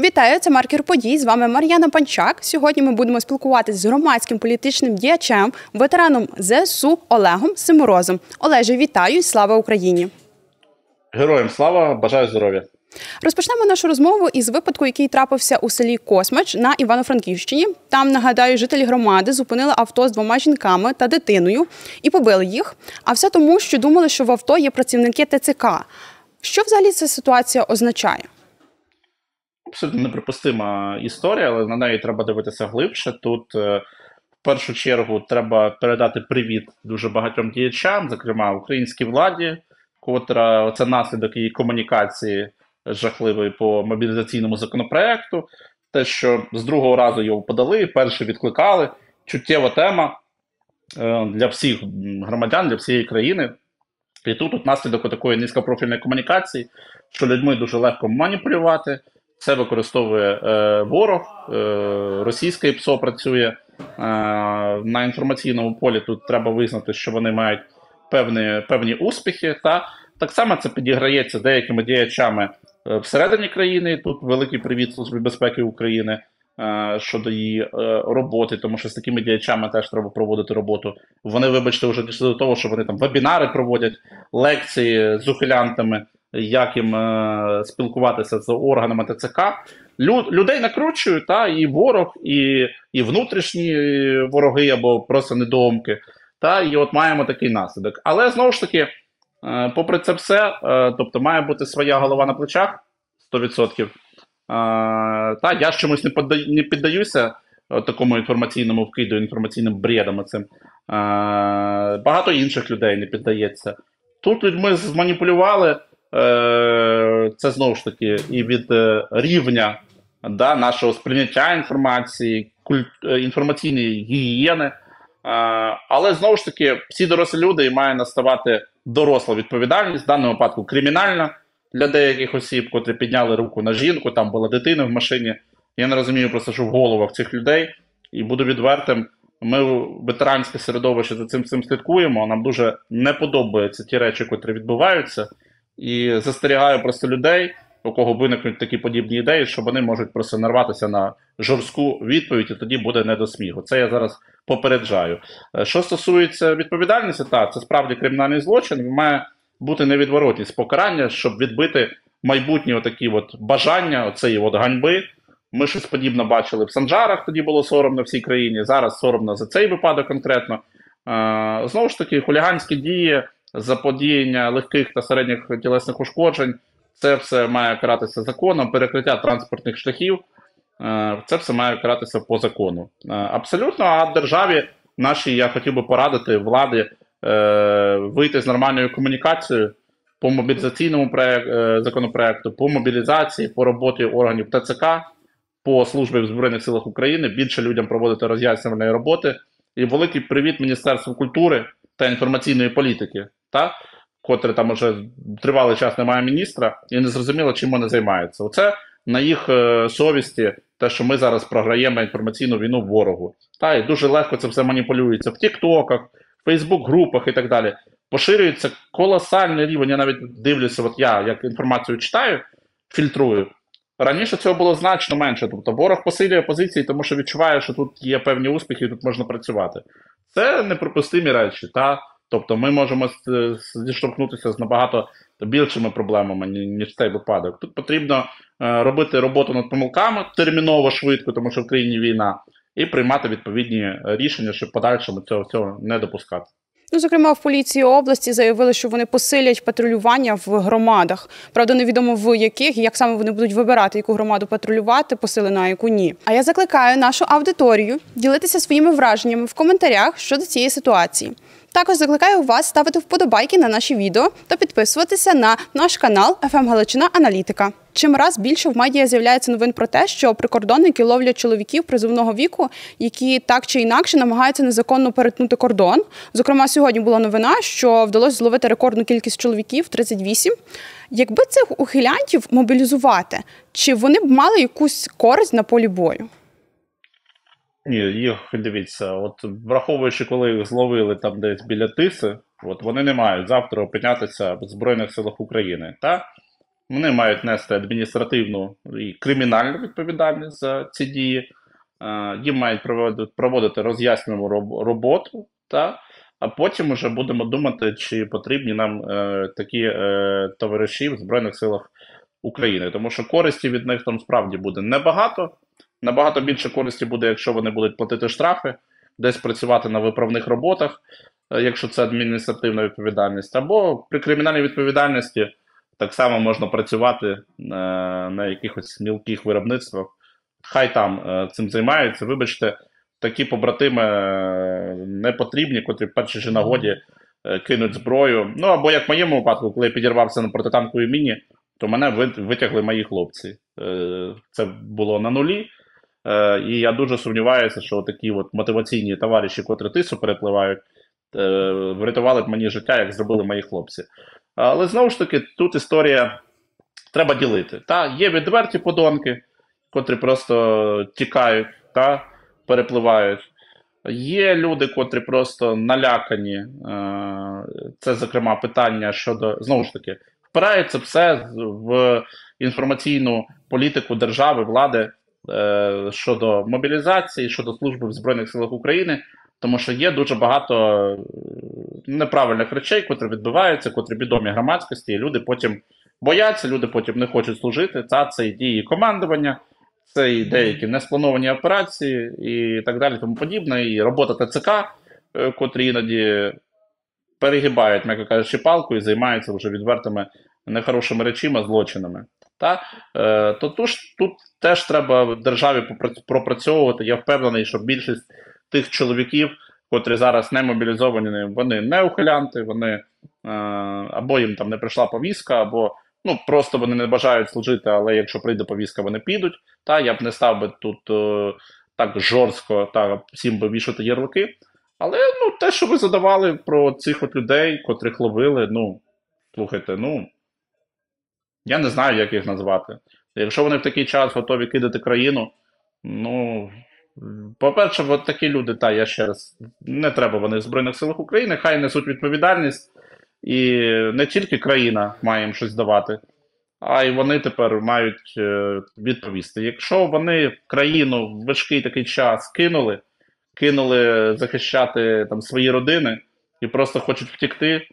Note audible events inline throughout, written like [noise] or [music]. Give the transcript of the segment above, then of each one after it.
Вітаю, це маркер подій. З вами Мар'яна Панчак. Сьогодні ми будемо спілкуватися з громадським політичним діячем, ветераном ЗСУ Олегом Симорозом. Олеже, вітаю і слава Україні! Героям слава, бажаю здоров'я. Розпочнемо нашу розмову із випадку, який трапився у селі Космач на Івано-Франківщині. Там нагадаю, жителі громади зупинили авто з двома жінками та дитиною і побили їх. А все тому, що думали, що в авто є працівники ТЦК. Що взагалі ця ситуація означає? Абсолютно неприпустима історія, але на неї треба дивитися глибше. Тут е, в першу чергу треба передати привіт дуже багатьом діячам, зокрема українській владі, котра це наслідок її комунікації жахливої по мобілізаційному законопроекту. Те, що з другого разу його подали, перший відкликали. Чуттєва тема е, для всіх громадян, для всієї країни. І тут от наслідок такої низькопрофільної комунікації, що людьми дуже легко маніпулювати. Це використовує е, ворог, е, російське ПСО працює е, на інформаційному полі. Тут треба визнати, що вони мають певні певні успіхи. Та так само це підіграється деякими діячами е, всередині країни. Тут великий привіт Службі безпеки України е, щодо її е, роботи, тому що з такими діячами теж треба проводити роботу. Вони, вибачте, вже дійшли до того, що вони там вебінари проводять, лекції з ухилянтами як їм е, спілкуватися з органами ТЦК. Лю, людей накручують, та, і ворог, і і внутрішні вороги або просто недоумки. Та, І от маємо такий наслідок. Але знову ж таки, е, попри це все, е, тобто має бути своя голова на плечах 100%. Е, та, я ж чомусь не, подаю, не піддаюся такому інформаційному вкиду, інформаційним бредам. Цим. Е, багато інших людей не піддається. Тут людьми зманіпулювали. Е, це знову ж таки і від е, рівня да, нашого сприйняття інформації, культ, е, інформаційної гігієни. Але знову ж таки, всі дорослі люди і має наставати доросла відповідальність, в даному випадку кримінальна для деяких осіб, котрі підняли руку на жінку, там була дитина в машині. Я не розумію просто, що в головах цих людей, і буду відвертим. Ми ветеранське середовище за цим цим слідкуємо. Нам дуже не подобаються ті речі, котрі відбуваються. І застерігаю просто людей, у кого виникнуть такі подібні ідеї, що вони можуть просто нарватися на жорстку відповідь, і тоді буде не до сміху. Це я зараз попереджаю. Е, що стосується відповідальності, так, це справді кримінальний злочин. Має бути невідворотність покарання, щоб відбити майбутні отакі от бажання, оцеї от ганьби. Ми щось подібне бачили в Санджарах, тоді було соромно всій країні. Зараз соромно за цей випадок конкретно. Е, знову ж таки, хуліганські дії заподіяння легких та середніх тілесних ушкоджень. Це все має каратися законом, перекриття транспортних шляхів. Е, це все має каратися по закону. Е, абсолютно, а державі нашій я хотів би порадити влади е, вийти з нормальною комунікацією по мобілізаційному законопроекту, по мобілізації, по роботі органів ТЦК, по службі в Збройних силах України, більше людям проводити роз'яснювальної роботи. І великий привіт Міністерству культури та інформаційної політики та котре там уже тривалий час немає міністра, і не зрозуміло, чим вони займаються. Оце на їх е, совісті, те, що ми зараз програємо інформаційну війну ворогу. Та і дуже легко це все маніпулюється в Тіктоках, Фейсбук-групах і так далі. Поширюється колосальний рівень. Я навіть дивлюся, от я як інформацію читаю, фільтрую. Раніше цього було значно менше. Тобто ворог посилює позиції, тому що відчуває, що тут є певні успіхи, і тут можна працювати. Це неприпустимі речі. Та Тобто ми можемо зіштовхнутися з набагато більшими проблемами, ніж цей випадок. Тут потрібно е, робити роботу над помилками терміново, швидко, тому що в країні війна, і приймати відповідні рішення, щоб подальшому цього цього не допускати. Ну, зокрема, в поліції області заявили, що вони посилять патрулювання в громадах. Правда, невідомо в яких і як саме вони будуть вибирати, яку громаду патрулювати, посилена, а яку ні. А я закликаю нашу аудиторію ділитися своїми враженнями в коментарях щодо цієї ситуації. Також закликаю вас ставити вподобайки на наші відео та підписуватися на наш канал «ФМ Галичина Аналітика. Чим раз більше в медіа з'являється новин про те, що прикордонники ловлять чоловіків призовного віку, які так чи інакше намагаються незаконно перетнути кордон. Зокрема, сьогодні була новина, що вдалося зловити рекордну кількість чоловіків 38. Якби цих ухилянтів мобілізувати, чи вони б мали якусь користь на полі бою? Ні, їх дивіться, от враховуючи, коли їх зловили там десь біля тиси, от вони не мають завтра опинятися в Збройних силах України. Та? вони мають нести адміністративну і кримінальну відповідальність за ці дії. Їм мають проводити роз'яснювану роботу, та, а потім вже будемо думати, чи потрібні нам е, такі е, товариші в Збройних силах України. Тому що користі від них там справді буде небагато. Набагато більше користі буде, якщо вони будуть платити штрафи, десь працювати на виправних роботах, е, якщо це адміністративна відповідальність, або при кримінальній відповідальності так само можна працювати е, на якихось мілких виробництвах. Хай там е, цим займаються. Вибачте, такі побратими не потрібні, котрі в першій же нагоді кинуть зброю. Ну або як в моєму випадку, коли я підірвався на протитанковій міні, то мене витягли мої хлопці. Це було на нулі. Е, І я дуже сумніваюся, що такі от мотиваційні товариші, котрі тису перепливають, е, врятували б мені життя, як зробили мої хлопці. Але знову ж таки, тут історія треба ділити. Та, Є відверті подонки, котрі просто тікають та перепливають. Є люди, котрі просто налякані. Е, це, зокрема, питання щодо знову ж таки, впирається все в інформаційну політику держави, влади. Е, щодо мобілізації, щодо служби в Збройних силах України, тому що є дуже багато е, неправильних речей, котрі відбуваються, котрі відомі громадськості, і люди потім бояться, люди потім не хочуть служити. Та це і дії командування, це і деякі несплановані операції і так далі, тому подібне. І робота ТЦК, е, котрі іноді перегибають, м'яко кажучи, палку і займаються вже відвертими нехорошими речима, злочинами. Та? Е, то тут, тут теж треба державі пропрацьовувати. Я впевнений, що більшість тих чоловіків, котрі зараз не мобілізовані, вони не ухилянти, вони е, або їм там не прийшла повістка, або ну просто вони не бажають служити, але якщо прийде повістка, вони підуть. Та я б не став би тут е, так жорстко та всім би вішати ярлики. Але ну, те, що ви задавали про цих от людей, котрих ловили, ну слухайте, ну. Я не знаю, як їх назвати. Якщо вони в такий час готові кидати країну, ну. По-перше, от такі люди, та я ще раз, не треба вони в Збройних силах України, хай несуть відповідальність. І не тільки країна має їм щось давати, а й вони тепер мають е, відповісти. Якщо вони країну в важкий такий час кинули, кинули захищати там свої родини і просто хочуть втікти,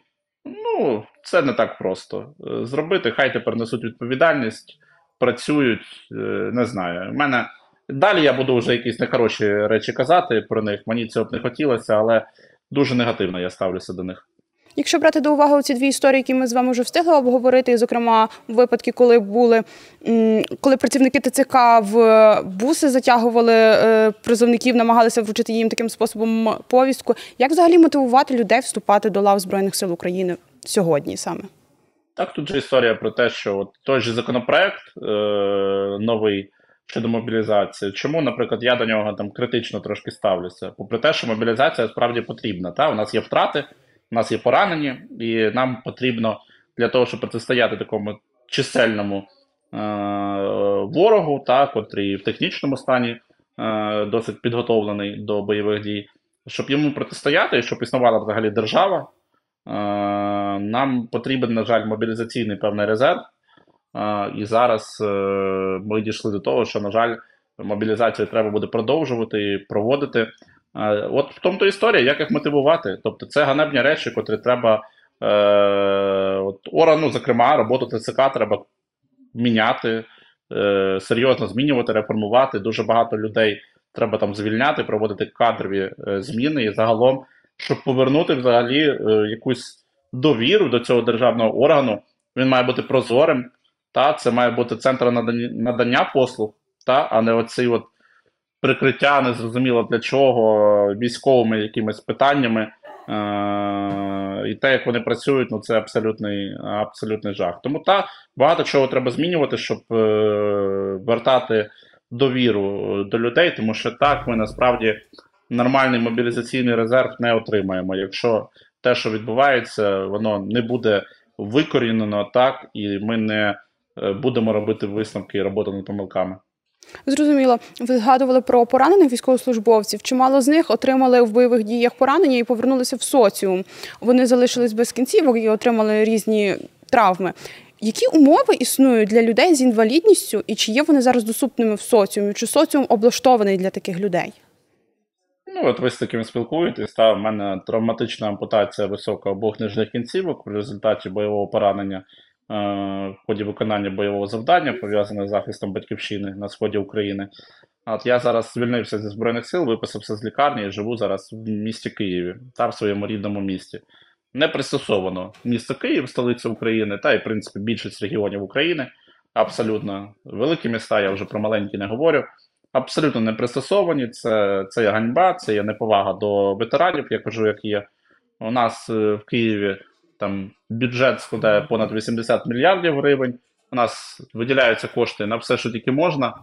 ну, це не так просто е, зробити. Хай тепер несуть відповідальність, працюють. Е, не знаю. У мене далі я буду вже якісь нехороші речі казати про них. Мені цього б не хотілося, але дуже негативно я ставлюся до них. Якщо брати до уваги ці дві історії, які ми з вами вже встигли обговорити, зокрема, випадки, коли були коли працівники ТЦК в буси затягували е, призовників, намагалися вручити їм таким способом повістку, як взагалі мотивувати людей вступати до лав Збройних сил України сьогодні саме? Так, тут же історія про те, що от той же законопроект е, новий щодо мобілізації. Чому, наприклад, я до нього там критично трошки ставлюся? Попри те, що мобілізація справді потрібна. Та? У нас є втрати, у нас є поранені, і нам потрібно для того, щоб протистояти такому чисельному е, ворогу, та, котрий в технічному стані е, досить підготовлений до бойових дій, щоб йому протистояти, щоб існувала взагалі держава. Е, нам потрібен, на жаль, мобілізаційний певний резерв. Е, і зараз е, ми дійшли до того, що, на жаль, мобілізацію треба буде продовжувати проводити. От в тому то історія, як їх мотивувати. Тобто, це ганебні речі, котрі треба. От Орану, зокрема, роботу ТЦК треба міняти, серйозно змінювати, реформувати. Дуже багато людей треба там звільняти, проводити кадрові зміни і загалом щоб повернути взагалі е, якусь довіру до цього державного органу. Він має бути прозорим, та це має бути центр надання, надання послуг, та, а не оці от прикриття, незрозуміло для чого, військовими якимись питаннями. Е- І те, як вони працюють, ну це абсолютний абсолютний жах. Тому та багато чого треба змінювати, щоб е- вертати довіру до людей, тому що так ми насправді нормальний мобілізаційний резерв не отримаємо. Якщо те, що відбувається, воно не буде викорінено так, і ми не е, будемо робити висновки і роботу над помилками. Зрозуміло, ви згадували про поранених військовослужбовців. Чимало з них отримали в бойових діях поранення і повернулися в соціум. Вони залишились без кінцівок і отримали різні травми. Які умови існують для людей з інвалідністю, і чи є вони зараз доступними в соціумі? Чи соціум облаштований для таких людей? Ну, от ви з таким спілкуєтесь, та в мене травматична ампутація висока обох нижніх кінцівок в результаті бойового поранення е, в ході виконання бойового завдання, пов'язане з захистом батьківщини на сході України. От я зараз звільнився зі Збройних сил, виписався з лікарні і живу зараз в місті Києві та в своєму рідному місті. Не пристосовано місто Київ, столиця України, та й в принципі більшість регіонів України. Абсолютно великі міста, я вже про маленькі не говорю. Абсолютно не пристосовані. Це це є ганьба, це є неповага до ветеранів. Я кажу, як є. У нас е, в Києві там бюджет складає понад 80 мільярдів гривень. У нас виділяються кошти на все, що тільки можна,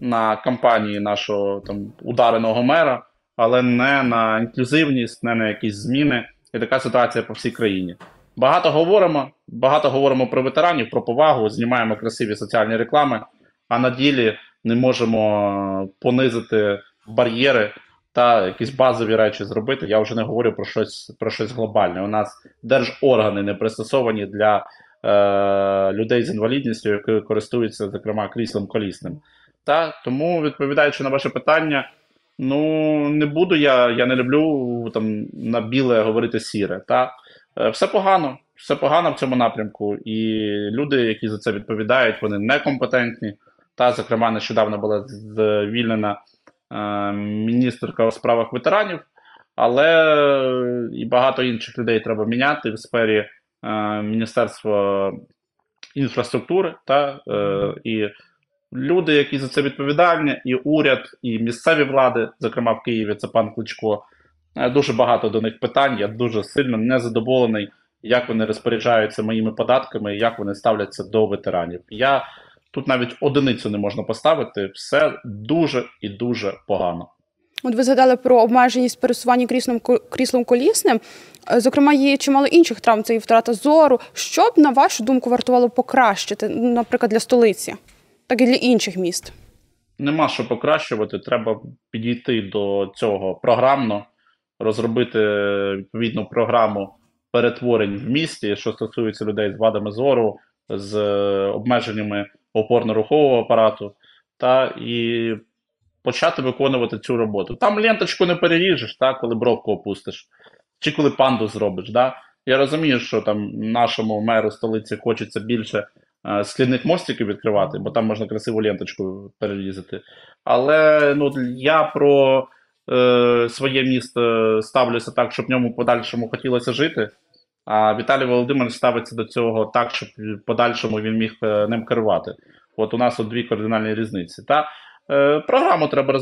на кампанії нашого там удареного мера, але не на інклюзивність, не на якісь зміни. І така ситуація по всій країні. Багато говоримо, багато говоримо про ветеранів, про повагу, знімаємо красиві соціальні реклами, а на ділі не можемо понизити бар'єри та якісь базові речі зробити. Я вже не говорю про щось про щось глобальне. У нас держоргани не пристосовані для е, людей з інвалідністю, які користуються, зокрема, кріслом колісним. Та тому, відповідаючи на ваше питання, ну не буду я, я не люблю там на біле говорити сіре. Та е, все погано, все погано в цьому напрямку, і люди, які за це відповідають, вони некомпетентні. Та, зокрема, нещодавно була звільнена е, міністерка у справах ветеранів, але і багато інших людей треба міняти в сфері е, Міністерства інфраструктури. Та, е, І люди, які за це відповідальні, і уряд, і місцеві влади, зокрема в Києві, це пан Кличко. Е, дуже багато до них питань. Я дуже сильно незадоволений, як вони розпоряджаються моїми податками як вони ставляться до ветеранів. Я Тут навіть одиницю не можна поставити, все дуже і дуже погано. От ви згадали про обмеженість пересування кріслом кріслом колісним. Е, зокрема, є чимало інших травм, це і втрата зору. Що б, на вашу думку, вартувало покращити, наприклад, для столиці, так і для інших міст? Нема що покращувати. Треба підійти до цього програмно, розробити відповідну програму перетворень в місті, що стосується людей з вадами зору, з обмеженнями опорно-рухового апарату, та і почати виконувати цю роботу. Там ленточку не переріжеш, та, коли бровку опустиш, чи коли панду зробиш. Да? Я розумію, що там нашому меру столиці хочеться більше е, скляних мостиків відкривати, бо там можна красиву ленточку перерізати. Але ну, я про е, своє місто ставлюся так, щоб в ньому подальшому хотілося жити. А Віталій Володимирович ставиться до цього так, щоб в подальшому він міг е, ним керувати. От у нас от дві кардинальні різниці. Та е, Програму треба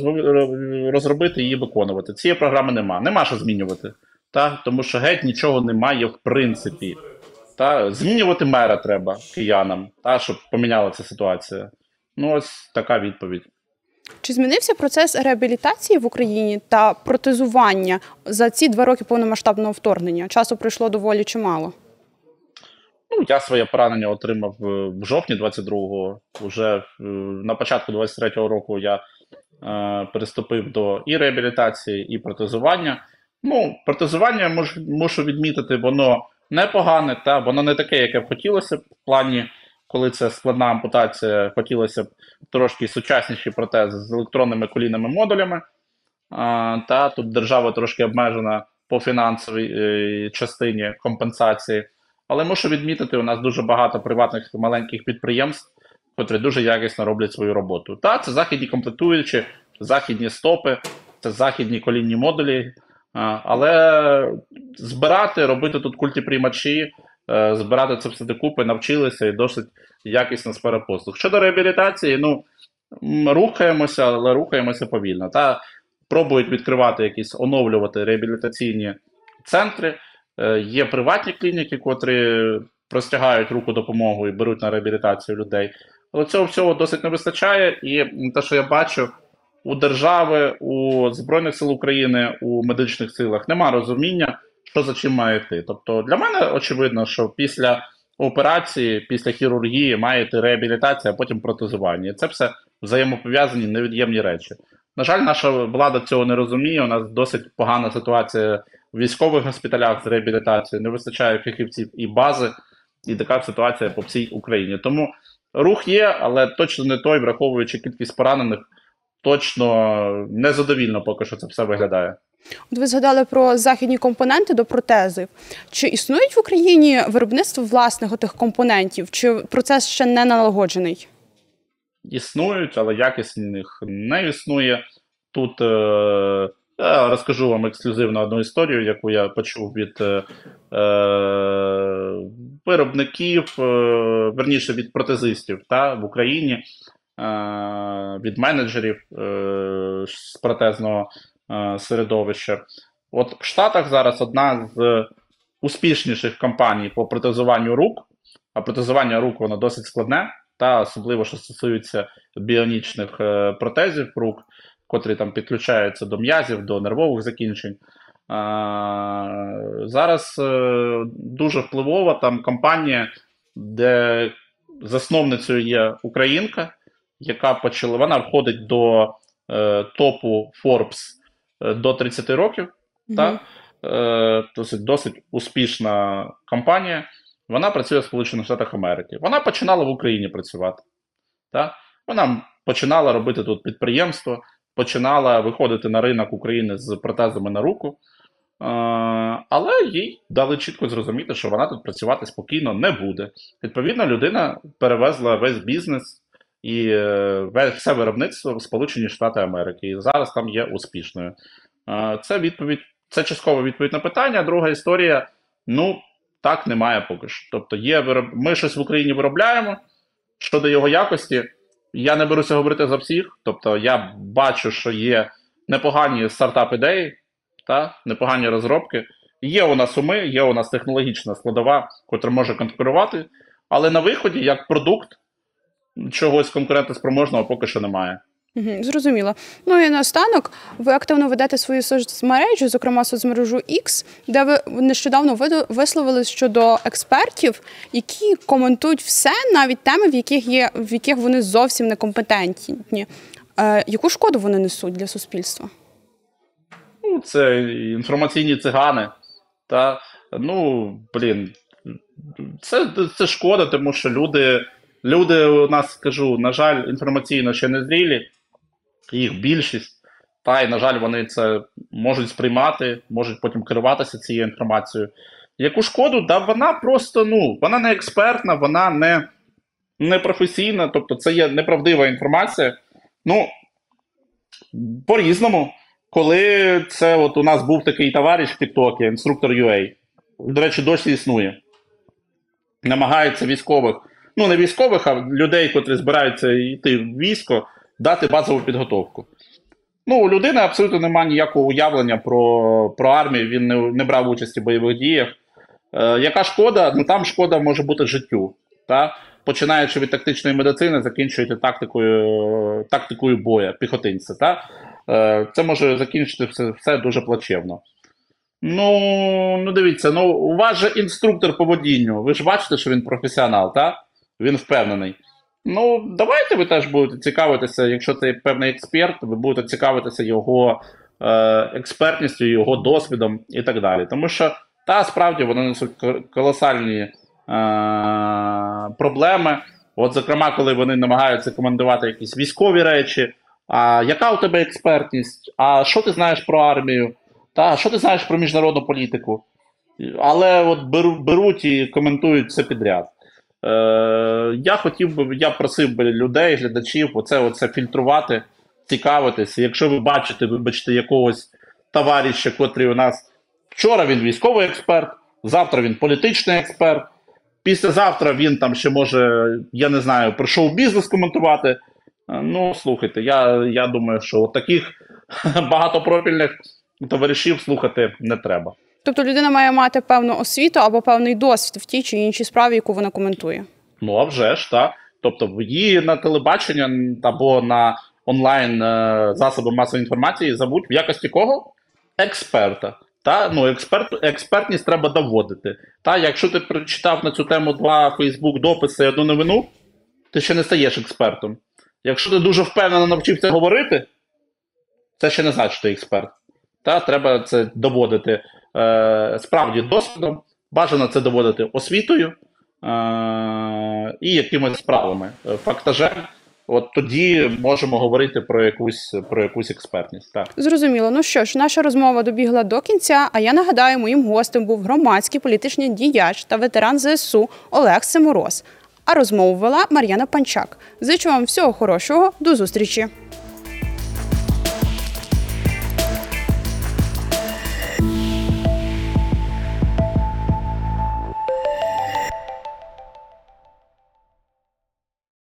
розробити і її виконувати. Цієї програми нема. Нема що змінювати. Та? Тому що геть нічого немає в принципі. Та? Змінювати мера треба киянам, та? щоб помінялася ситуація. Ну, ось така відповідь. Чи змінився процес реабілітації в Україні та протезування за ці два роки повномасштабного вторгнення? Часу пройшло доволі чимало. Ну, я своє поранення отримав в жовтні 22-го. Уже е, на початку 23-го року я е, переступив до і реабілітації, і протезування. Ну, протезування муж, мушу відмітити, воно непогане, та воно не таке, яке б хотілося в плані коли це складна ампутація, хотілося б трошки сучасніші протези з електронними колінними модулями. Та тут держава трошки обмежена по фінансовій е, частині компенсації. Але мушу відмітити, у нас дуже багато приватних маленьких підприємств, котрі дуже якісно роблять свою роботу. Та це західні комплектуючі, західні стопи, це західні колінні модулі. Але збирати, робити тут культіприймачі, збирати це все докупи, навчилися і досить якісно сфера послуг. Щодо реабілітації, ну рухаємося, але рухаємося повільно. Та Пробують відкривати якісь оновлювати реабілітаційні центри. Е, є приватні клініки, котрі простягають руку допомогу і беруть на реабілітацію людей. Але цього всього досить не вистачає. І те, що я бачу, у держави, у Збройних сил України, у медичних силах немає розуміння що за чим має йти. Тобто для мене очевидно, що після операції, після хірургії має йти реабілітація, а потім протезування. Це все взаємопов'язані невід'ємні речі. На жаль, наша влада цього не розуміє. У нас досить погана ситуація в військових госпіталях з реабілітацією, не вистачає фахівців і бази. І така ситуація по всій Україні. Тому рух є, але точно не той, враховуючи кількість поранених, точно незадовільно поки що це все виглядає. От ви згадали про західні компоненти до протезів. Чи існують в Україні виробництво власних тих компонентів, чи процес ще не налагоджений? Існують, але якісних не існує. Тут е, я розкажу вам ексклюзивно одну історію, яку я почув від е, виробників, е, верніше від протезистів та, в Україні, е, від менеджерів е, з протезного е, середовища. От в Штатах зараз одна з успішніших компаній по протезуванню рук, а протезування рук воно досить складне, та особливо що стосується біонічних е, протезів рук котрі там підключаються до м'язів, до нервових закінчень. Зараз е, дуже впливова там компанія, де засновницею є Українка, яка почала, вона входить до топу Forbes до 30 років. Mm-hmm. Так? Е, досить, досить успішна компанія. Вона працює в Сполучених Штатах Америки. Вона починала в Україні працювати. Так? Вона починала робити тут підприємство, починала виходити на ринок України з протезами на руку, але їй дали чітко зрозуміти, що вона тут працювати спокійно не буде. Відповідно, людина перевезла весь бізнес і е, все виробництво в Сполучені Штати Америки, і зараз там є успішною. Це відповідь, це часткова відповідь на питання. Друга історія: ну так немає поки що. Тобто, є вироб... ми щось в Україні виробляємо щодо його якості. Я не беруся говорити за всіх. Тобто, я бачу, що є непогані стартап-ідеї, та непогані розробки. Є у нас уми, є у нас технологічна складова, котра може конкурувати, але на виході, як продукт, чогось конкурентоспроможного поки що немає. Угу, Зрозуміло. Ну і наостанок ви активно ведете свою соцмережу, зокрема соцмережу X, де ви нещодавно висловили щодо експертів, які коментують все, навіть теми, в яких є в яких вони зовсім некомпетентні. Е, Яку шкоду вони несуть для суспільства? Ну, це інформаційні цигани. Та ну блін, це це шкода, тому що люди. Люди у нас скажу, на жаль, інформаційно ще не зрілі їх більшість. Та й, на жаль, вони це можуть сприймати, можуть потім керуватися цією інформацією. Яку шкоду? Да вона просто ну, вона не експертна, вона не не професійна, тобто це є неправдива інформація. Ну, по-різному, коли це от у нас був такий товариш в Тіктокі, інструктор UA, до речі, досі існує. Намагається військових, ну не військових, а людей, котрі збираються йти в військо дати базову підготовку. Ну, у людини абсолютно немає ніякого уявлення про про армію, він не не брав участі в бойових діях. Е, Яка шкода? Ну там шкода може бути життю. Та? Починаючи від тактичної медицини, закінчуєте тактикою тактикою боя, піхотинця. Та? Е, Це може закінчити все все дуже плачевно. Ну, ну дивіться, ну у вас же інструктор по водінню. Ви ж бачите, що він професіонал, так? Він впевнений. Ну, давайте ви теж будете цікавитися, якщо це певний експерт, ви будете цікавитися його е, експертністю, його досвідом і так далі. Тому що та справді вони несуть колосальні е, проблеми. От, зокрема, коли вони намагаються командувати якісь військові речі. А яка у тебе експертність? А що ти знаєш про армію? Та що ти знаєш про міжнародну політику? Але от беруть і коментують все підряд. Е, Я хотів би, я просив би людей, глядачів, оце оце фільтрувати, цікавитися. Якщо ви бачите, вибачте, якогось товариша, котрий у нас вчора він військовий експерт, завтра він політичний експерт, післязавтра він там ще може, я не знаю, про шоу-бізнес коментувати. Е, ну, слухайте, я я думаю, що таких [laughs] багатопрофільних товаришів слухати не треба. Тобто людина має мати певну освіту або певний досвід в тій чи іншій справі, яку вона коментує. Ну а вже ж так. Тобто, її на телебачення або на онлайн е, засоби масової інформації забудь в якості кого? Експерта. Та ну експерт, експертність треба доводити. Та якщо ти прочитав на цю тему два Фейсбук дописи і одну новину, ти ще не стаєш експертом. Якщо ти дуже впевнено навчився говорити, це ще не значить, що ти експерт. Та треба це доводити е, справді досвідом. Бажано це доводити освітою, е, і якимись справами. Фактажем, от тоді можемо говорити про якусь про якусь експертність. Так. Зрозуміло. Ну що ж, наша розмова добігла до кінця. А я нагадаю, моїм гостем був громадський політичний діяч та ветеран ЗСУ Олег Семороз. А розмову вела Мар'яна Панчак. Зичу вам всього хорошого. До зустрічі.